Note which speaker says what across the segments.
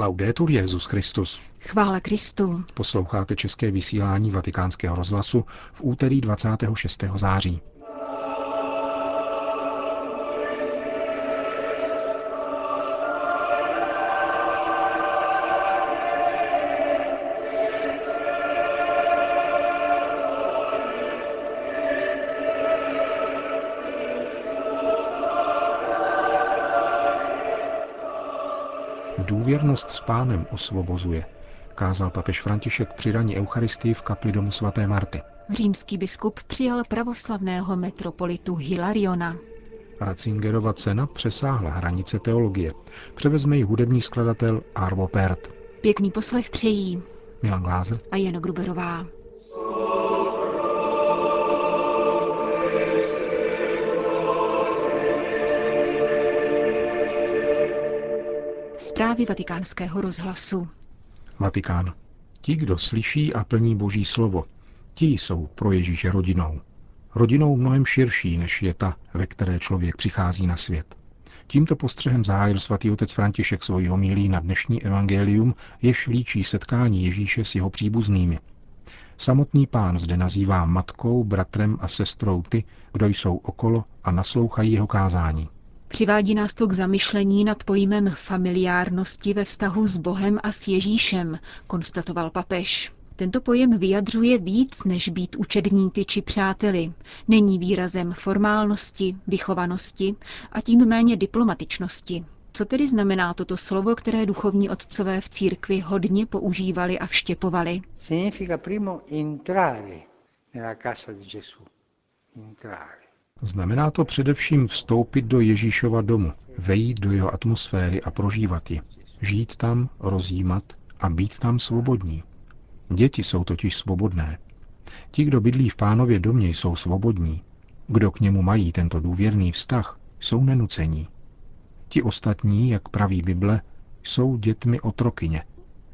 Speaker 1: Laudetur Jezus Christus.
Speaker 2: Chvála Kristu.
Speaker 1: Posloucháte české vysílání Vatikánského rozhlasu v úterý 26. září. Důvěrnost s pánem osvobozuje, kázal papež František při raní Eucharistii v kapli domu svaté Marty.
Speaker 2: Římský biskup přijal pravoslavného metropolitu Hilariona.
Speaker 1: Ratzingerova cena přesáhla hranice teologie. Převezme ji hudební skladatel Arvo Pärt.
Speaker 2: Pěkný poslech přejí
Speaker 1: Milan Glázer
Speaker 2: a Jana Gruberová. Zprávy vatikánského rozhlasu.
Speaker 1: Vatikán. Ti, kdo slyší a plní Boží slovo, ti jsou pro Ježíše rodinou. Rodinou mnohem širší, než je ta, ve které člověk přichází na svět. Tímto postřehem zahájil svatý otec František svoji homilí na dnešní evangelium, jež líčí setkání Ježíše s jeho příbuznými. Samotný pán zde nazývá matkou, bratrem a sestrou ty, kdo jsou okolo a naslouchají jeho kázání.
Speaker 2: Přivádí nás to k zamyšlení nad pojmem familiárnosti ve vztahu s Bohem a s Ježíšem, konstatoval papež. Tento pojem vyjadřuje víc než být učedníky či přáteli. Není výrazem formálnosti, vychovanosti a tím méně diplomatičnosti. Co tedy znamená toto slovo, které duchovní otcové v církvi hodně používali a vštěpovali?
Speaker 3: Significa primo entrare nella casa di Gesù. Entrare.
Speaker 1: Znamená to především vstoupit do Ježíšova domu, vejít do jeho atmosféry a prožívat ji. Žít tam, rozjímat a být tam svobodní. Děti jsou totiž svobodné. Ti, kdo bydlí v pánově domě, jsou svobodní. Kdo k němu mají tento důvěrný vztah, jsou nenucení. Ti ostatní, jak praví Bible, jsou dětmi otrokyně.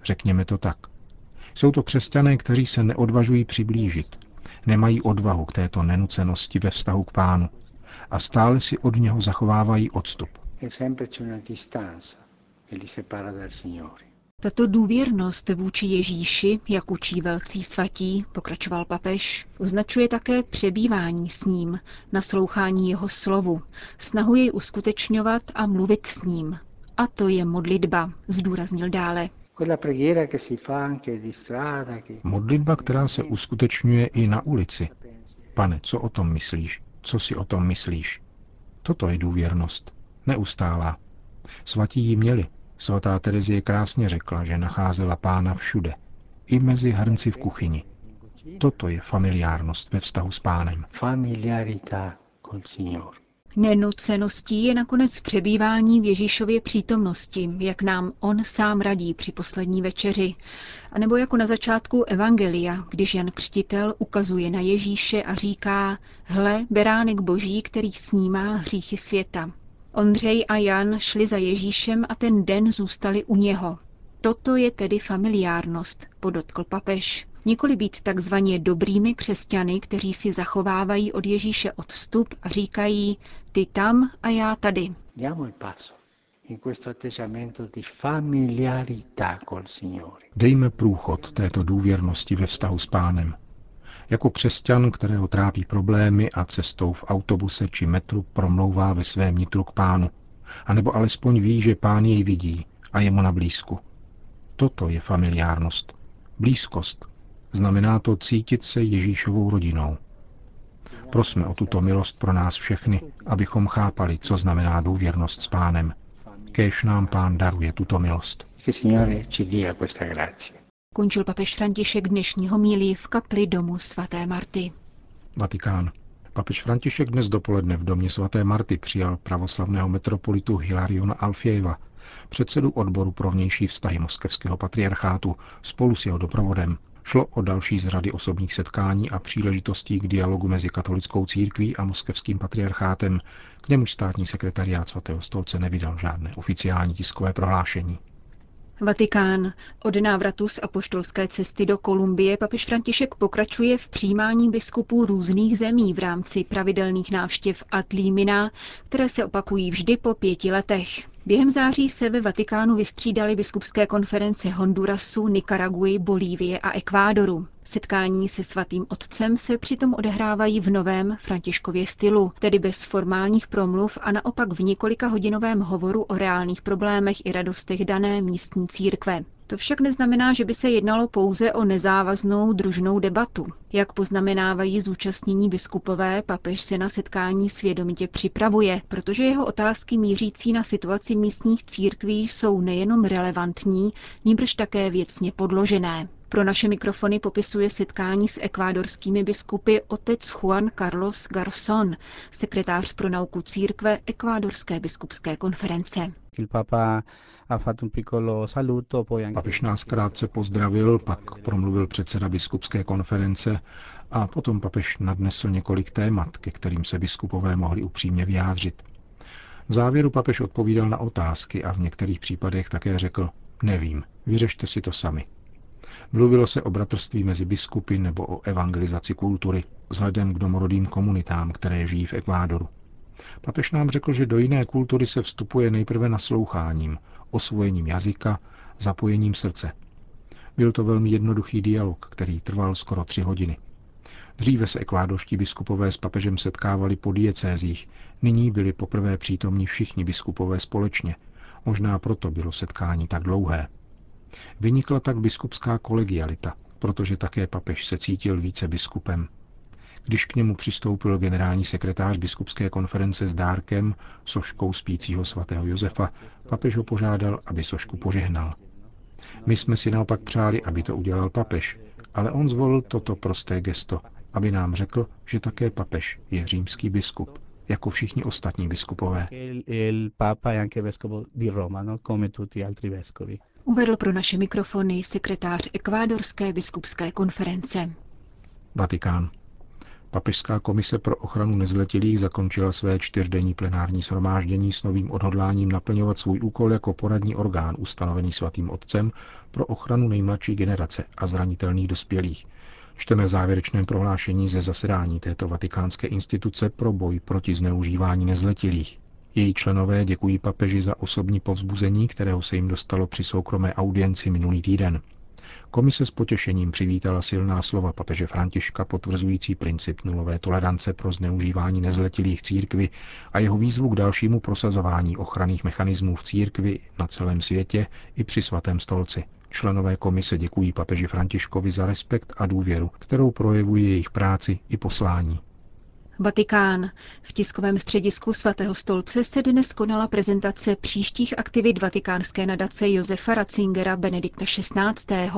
Speaker 1: Řekněme to tak. Jsou to křesťané, kteří se neodvažují přiblížit, nemají odvahu k této nenucenosti ve vztahu k pánu a stále si od něho zachovávají odstup.
Speaker 2: Tato důvěrnost vůči Ježíši, jak učí velcí svatí, pokračoval papež, označuje také přebývání s ním, naslouchání jeho slovu, snahu jej uskutečňovat a mluvit s ním. A to je modlitba, zdůraznil dále.
Speaker 1: Modlitba, která se uskutečňuje i na ulici. Pane, co o tom myslíš? Co si o tom myslíš? Toto je důvěrnost. Neustálá. Svatí ji měli. Svatá Terezie krásně řekla, že nacházela pána všude. I mezi hrnci v kuchyni. Toto je familiárnost ve vztahu s pánem.
Speaker 3: Familiarità col Signore.
Speaker 2: Nenuceností je nakonec přebývání v Ježíšově přítomnosti, jak nám on sám radí při poslední večeři, anebo jako na začátku Evangelia, když Jan Křtitel ukazuje na Ježíše a říká, hle, beránek boží, který snímá hříchy světa. Ondřej a Jan šli za Ježíšem a ten den zůstali u něho. Toto je tedy familiárnost, podotkl papež. Nikoli být takzvaně dobrými křesťany, kteří si zachovávají od Ježíše odstup a říkají, ty tam a já tady.
Speaker 1: Dejme průchod této důvěrnosti ve vztahu s pánem. Jako křesťan, kterého trápí problémy a cestou v autobuse či metru promlouvá ve svém nitru k pánu, anebo alespoň ví, že pán jej vidí a je mu na blízku. Toto je familiárnost. Blízkost, Znamená to cítit se Ježíšovou rodinou. Prosme o tuto milost pro nás všechny, abychom chápali, co znamená důvěrnost s pánem. Kéž nám pán daruje tuto milost.
Speaker 2: Končil papež František dnešního mílí v kapli domu svaté Marty.
Speaker 1: Vatikán. Papež František dnes dopoledne v domě svaté Marty přijal pravoslavného metropolitu Hilariona Alfieva, předsedu odboru pro vnější vztahy moskevského patriarchátu, spolu s jeho doprovodem. Šlo o další z řady osobních setkání a příležitostí k dialogu mezi katolickou církví a moskevským patriarchátem, k němuž státní sekretariát svatého stolce nevydal žádné oficiální tiskové prohlášení.
Speaker 2: Vatikán. Od návratu z apoštolské cesty do Kolumbie papež František pokračuje v přijímání biskupů různých zemí v rámci pravidelných návštěv Atlímina, které se opakují vždy po pěti letech. Během září se ve Vatikánu vystřídaly biskupské konference Hondurasu, Nikaraguji, Bolívie a Ekvádoru. Setkání se svatým otcem se přitom odehrávají v novém Františkově stylu, tedy bez formálních promluv a naopak v několika hodinovém hovoru o reálných problémech i radostech dané místní církve. To však neznamená, že by se jednalo pouze o nezávaznou družnou debatu. Jak poznamenávají zúčastnění biskupové, papež se na setkání svědomitě připravuje, protože jeho otázky mířící na situaci místních církví jsou nejenom relevantní, níbrž také věcně podložené. Pro naše mikrofony popisuje setkání s ekvádorskými biskupy otec Juan Carlos Garson, sekretář pro nauku církve Ekvádorské biskupské konference.
Speaker 1: Papež nás krátce pozdravil, pak promluvil předseda biskupské konference a potom papež nadnesl několik témat, ke kterým se biskupové mohli upřímně vyjádřit. V závěru papež odpovídal na otázky a v některých případech také řekl, nevím, vyřešte si to sami. Mluvilo se o bratrství mezi biskupy nebo o evangelizaci kultury vzhledem k domorodým komunitám, které žijí v Ekvádoru. Papež nám řekl, že do jiné kultury se vstupuje nejprve nasloucháním, osvojením jazyka, zapojením srdce. Byl to velmi jednoduchý dialog, který trval skoro tři hodiny. Dříve se ekvádorští biskupové s papežem setkávali po diecézích, nyní byli poprvé přítomní všichni biskupové společně. Možná proto bylo setkání tak dlouhé. Vynikla tak biskupská kolegialita, protože také papež se cítil více biskupem. Když k němu přistoupil generální sekretář biskupské konference s dárkem, soškou spícího svatého Josefa, papež ho požádal, aby sošku požehnal. My jsme si naopak přáli, aby to udělal papež, ale on zvolil toto prosté gesto, aby nám řekl, že také papež je římský biskup, jako všichni ostatní biskupové.
Speaker 2: Uvedl pro naše mikrofony sekretář Ekvádorské biskupské konference.
Speaker 1: Vatikán. Papežská komise pro ochranu nezletilých zakončila své čtyřdenní plenární shromáždění s novým odhodláním naplňovat svůj úkol jako poradní orgán ustanovený svatým otcem pro ochranu nejmladší generace a zranitelných dospělých. Čteme v závěrečném prohlášení ze zasedání této vatikánské instituce pro boj proti zneužívání nezletilých. Její členové děkují papeži za osobní povzbuzení, kterého se jim dostalo při soukromé audienci minulý týden. Komise s potěšením přivítala silná slova papeže Františka potvrzující princip nulové tolerance pro zneužívání nezletilých církvy a jeho výzvu k dalšímu prosazování ochranných mechanismů v církvi na celém světě i při svatém stolci. Členové komise děkují papeži Františkovi za respekt a důvěru, kterou projevuje jejich práci i poslání.
Speaker 2: Vatikán. V tiskovém středisku svatého stolce se dnes konala prezentace příštích aktivit vatikánské nadace Josefa Ratzingera Benedikta XVI.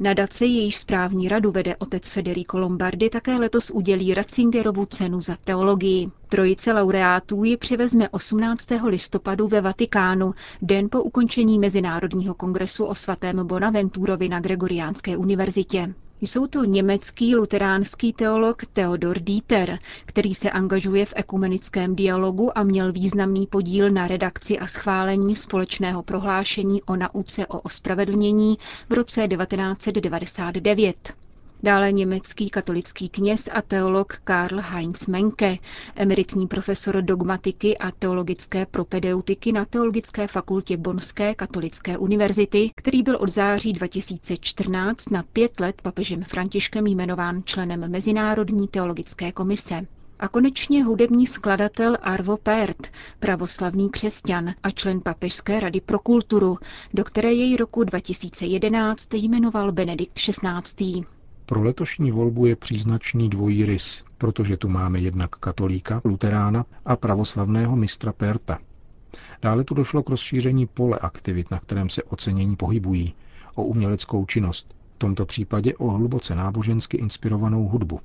Speaker 2: Nadace, jejíž správní radu vede otec Federico Lombardi, také letos udělí Ratzingerovu cenu za teologii. Trojice laureátů ji přivezme 18. listopadu ve Vatikánu, den po ukončení Mezinárodního kongresu o svatém Bonaventurovi na Gregoriánské univerzitě. Jsou to německý luteránský teolog Theodor Dieter, který se angažuje v ekumenickém dialogu a měl významný podíl na redakci a schválení společného prohlášení o nauce o ospravedlnění v roce 1999. Dále německý katolický kněz a teolog Karl Heinz Menke, emeritní profesor dogmatiky a teologické propedeutiky na Teologické fakultě Bonské katolické univerzity, který byl od září 2014 na pět let papežem Františkem jmenován členem Mezinárodní teologické komise. A konečně hudební skladatel Arvo Pärt, pravoslavný křesťan a člen Papežské rady pro kulturu, do které jej roku 2011 jmenoval Benedikt XVI.
Speaker 1: Pro letošní volbu je příznačný dvojí rys, protože tu máme jednak katolíka, luterána a pravoslavného mistra Perta. Dále tu došlo k rozšíření pole aktivit, na kterém se ocenění pohybují, o uměleckou činnost, v tomto případě o hluboce nábožensky inspirovanou hudbu.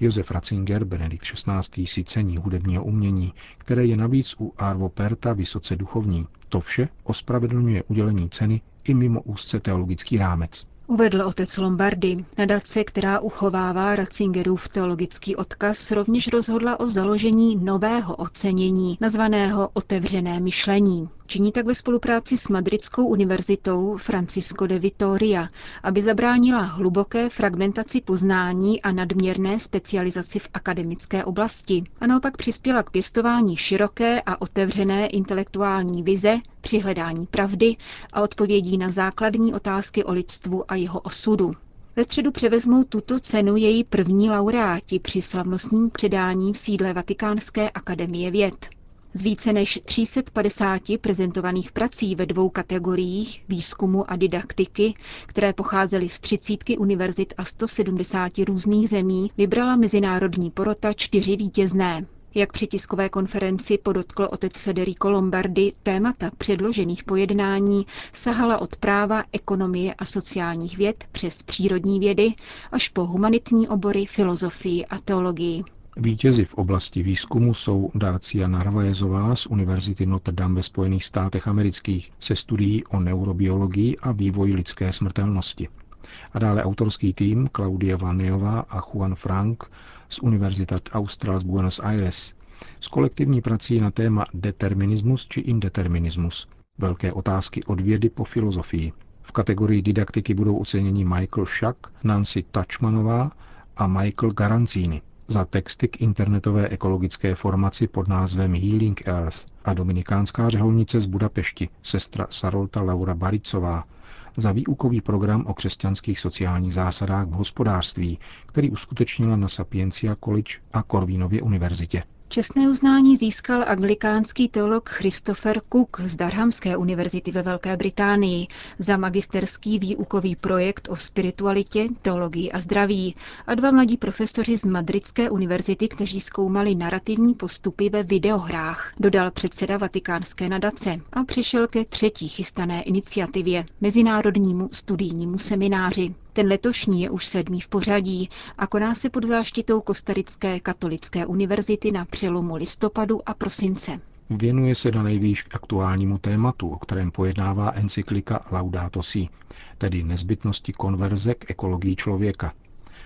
Speaker 1: Josef Ratzinger, Benedikt XVI. si cení hudebního umění, které je navíc u Arvo Perta vysoce duchovní. To vše ospravedlňuje udělení ceny i mimo úzce teologický rámec.
Speaker 2: Uvedl otec Lombardy. Nadace, která uchovává Ratzingerův teologický odkaz, rovněž rozhodla o založení nového ocenění, nazvaného Otevřené myšlení. Činí tak ve spolupráci s Madridskou univerzitou Francisco de Vitoria, aby zabránila hluboké fragmentaci poznání a nadměrné specializaci v akademické oblasti a naopak přispěla k pěstování široké a otevřené intelektuální vize, při hledání pravdy a odpovědí na základní otázky o lidstvu a jeho osudu. Ve středu převezmou tuto cenu její první laureáti při slavnostním předání v sídle Vatikánské akademie věd. Z více než 350 prezentovaných prací ve dvou kategoriích výzkumu a didaktiky, které pocházely z třicítky univerzit a 170 různých zemí, vybrala mezinárodní porota čtyři vítězné. Jak při tiskové konferenci podotkl otec Federico Lombardi, témata předložených pojednání sahala od práva, ekonomie a sociálních věd přes přírodní vědy až po humanitní obory, filozofii a teologii.
Speaker 1: Vítězi v oblasti výzkumu jsou Darcia Narvaezová z Univerzity Notre Dame ve Spojených státech amerických se studií o neurobiologii a vývoji lidské smrtelnosti. A dále autorský tým Claudia Vanejová a Juan Frank z Univerzitat Austral z Buenos Aires s kolektivní prací na téma determinismus či indeterminismus. Velké otázky od vědy po filozofii. V kategorii didaktiky budou oceněni Michael Schack, Nancy Tačmanová a Michael Garanzini za texty k internetové ekologické formaci pod názvem Healing Earth a dominikánská řeholnice z Budapešti, sestra Sarolta Laura Baricová, za výukový program o křesťanských sociálních zásadách v hospodářství, který uskutečnila na Sapiencia College a Korvínově univerzitě.
Speaker 2: Čestné uznání získal anglikánský teolog Christopher Cook z Darhamské univerzity ve Velké Británii za magisterský výukový projekt o spiritualitě, teologii a zdraví a dva mladí profesoři z Madridské univerzity, kteří zkoumali narrativní postupy ve videohrách, dodal předseda Vatikánské nadace a přišel ke třetí chystané iniciativě, Mezinárodnímu studijnímu semináři. Ten letošní je už sedmý v pořadí a koná se pod záštitou Kostarické katolické univerzity na přelomu listopadu a prosince.
Speaker 1: Věnuje se na nejvýš aktuálnímu tématu, o kterém pojednává encyklika Laudato Si, tedy nezbytnosti konverze k ekologii člověka.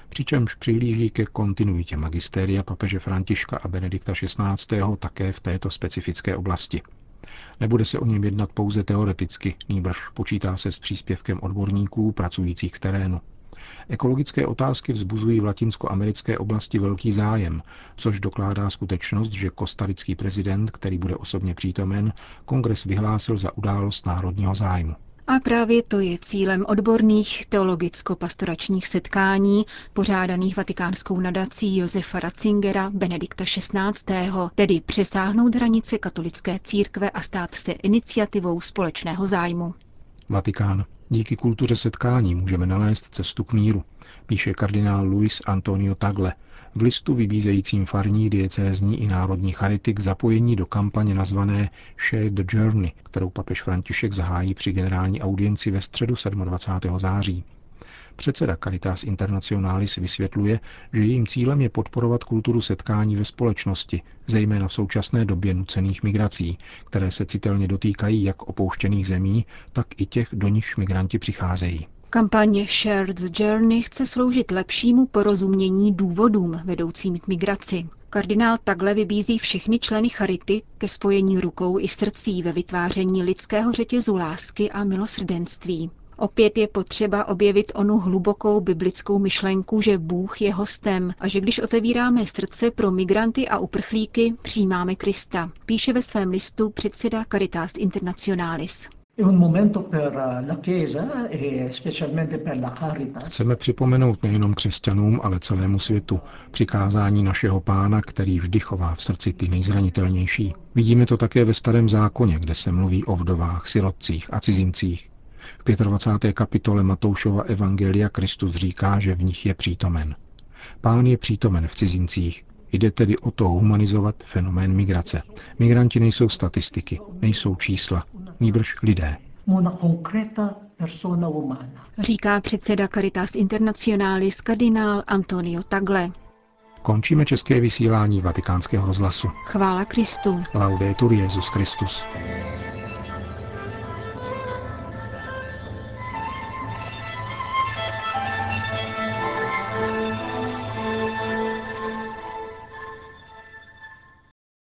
Speaker 1: Přičemž přihlíží ke kontinuitě magistéria papeže Františka a Benedikta XVI. také v této specifické oblasti. Nebude se o něm jednat pouze teoreticky, nýbrž počítá se s příspěvkem odborníků pracujících v terénu. Ekologické otázky vzbuzují v latinskoamerické oblasti velký zájem, což dokládá skutečnost, že kostarický prezident, který bude osobně přítomen, kongres vyhlásil za událost národního zájmu.
Speaker 2: A právě to je cílem odborných teologicko-pastoračních setkání, pořádaných vatikánskou nadací Josefa Ratzingera Benedikta XVI., tedy přesáhnout hranice katolické církve a stát se iniciativou společného zájmu.
Speaker 1: Vatikán. Díky kultuře setkání můžeme nalézt cestu k míru, píše kardinál Luis Antonio Tagle, v listu vybízejícím farní, diecézní i národní charity k zapojení do kampaně nazvané Share the Journey, kterou papež František zahájí při generální audienci ve středu 27. září. Předseda Caritas Internationalis vysvětluje, že jejím cílem je podporovat kulturu setkání ve společnosti, zejména v současné době nucených migrací, které se citelně dotýkají jak opouštěných zemí, tak i těch, do nichž migranti přicházejí.
Speaker 2: Kampaně Shared Journey chce sloužit lepšímu porozumění důvodům vedoucím k migraci. Kardinál takhle vybízí všechny členy Charity ke spojení rukou i srdcí ve vytváření lidského řetězu lásky a milosrdenství. Opět je potřeba objevit onu hlubokou biblickou myšlenku, že Bůh je hostem a že když otevíráme srdce pro migranty a uprchlíky, přijímáme Krista, píše ve svém listu předseda Caritas Internationalis.
Speaker 1: E Chceme připomenout nejenom křesťanům, ale celému světu přikázání našeho pána, který vždy chová v srdci ty nejzranitelnější. Vidíme to také ve starém zákoně, kde se mluví o vdovách, sirotcích a cizincích. V 25. kapitole Matoušova Evangelia Kristus říká, že v nich je přítomen. Pán je přítomen v cizincích. Jde tedy o to humanizovat fenomén migrace. Migranti nejsou statistiky, nejsou čísla, nýbrž lidé.
Speaker 2: Říká předseda Caritas Internationalis kardinál Antonio Tagle.
Speaker 1: Končíme české vysílání vatikánského rozhlasu.
Speaker 2: Chvála Kristu.
Speaker 1: Laudetur Jezus Christus.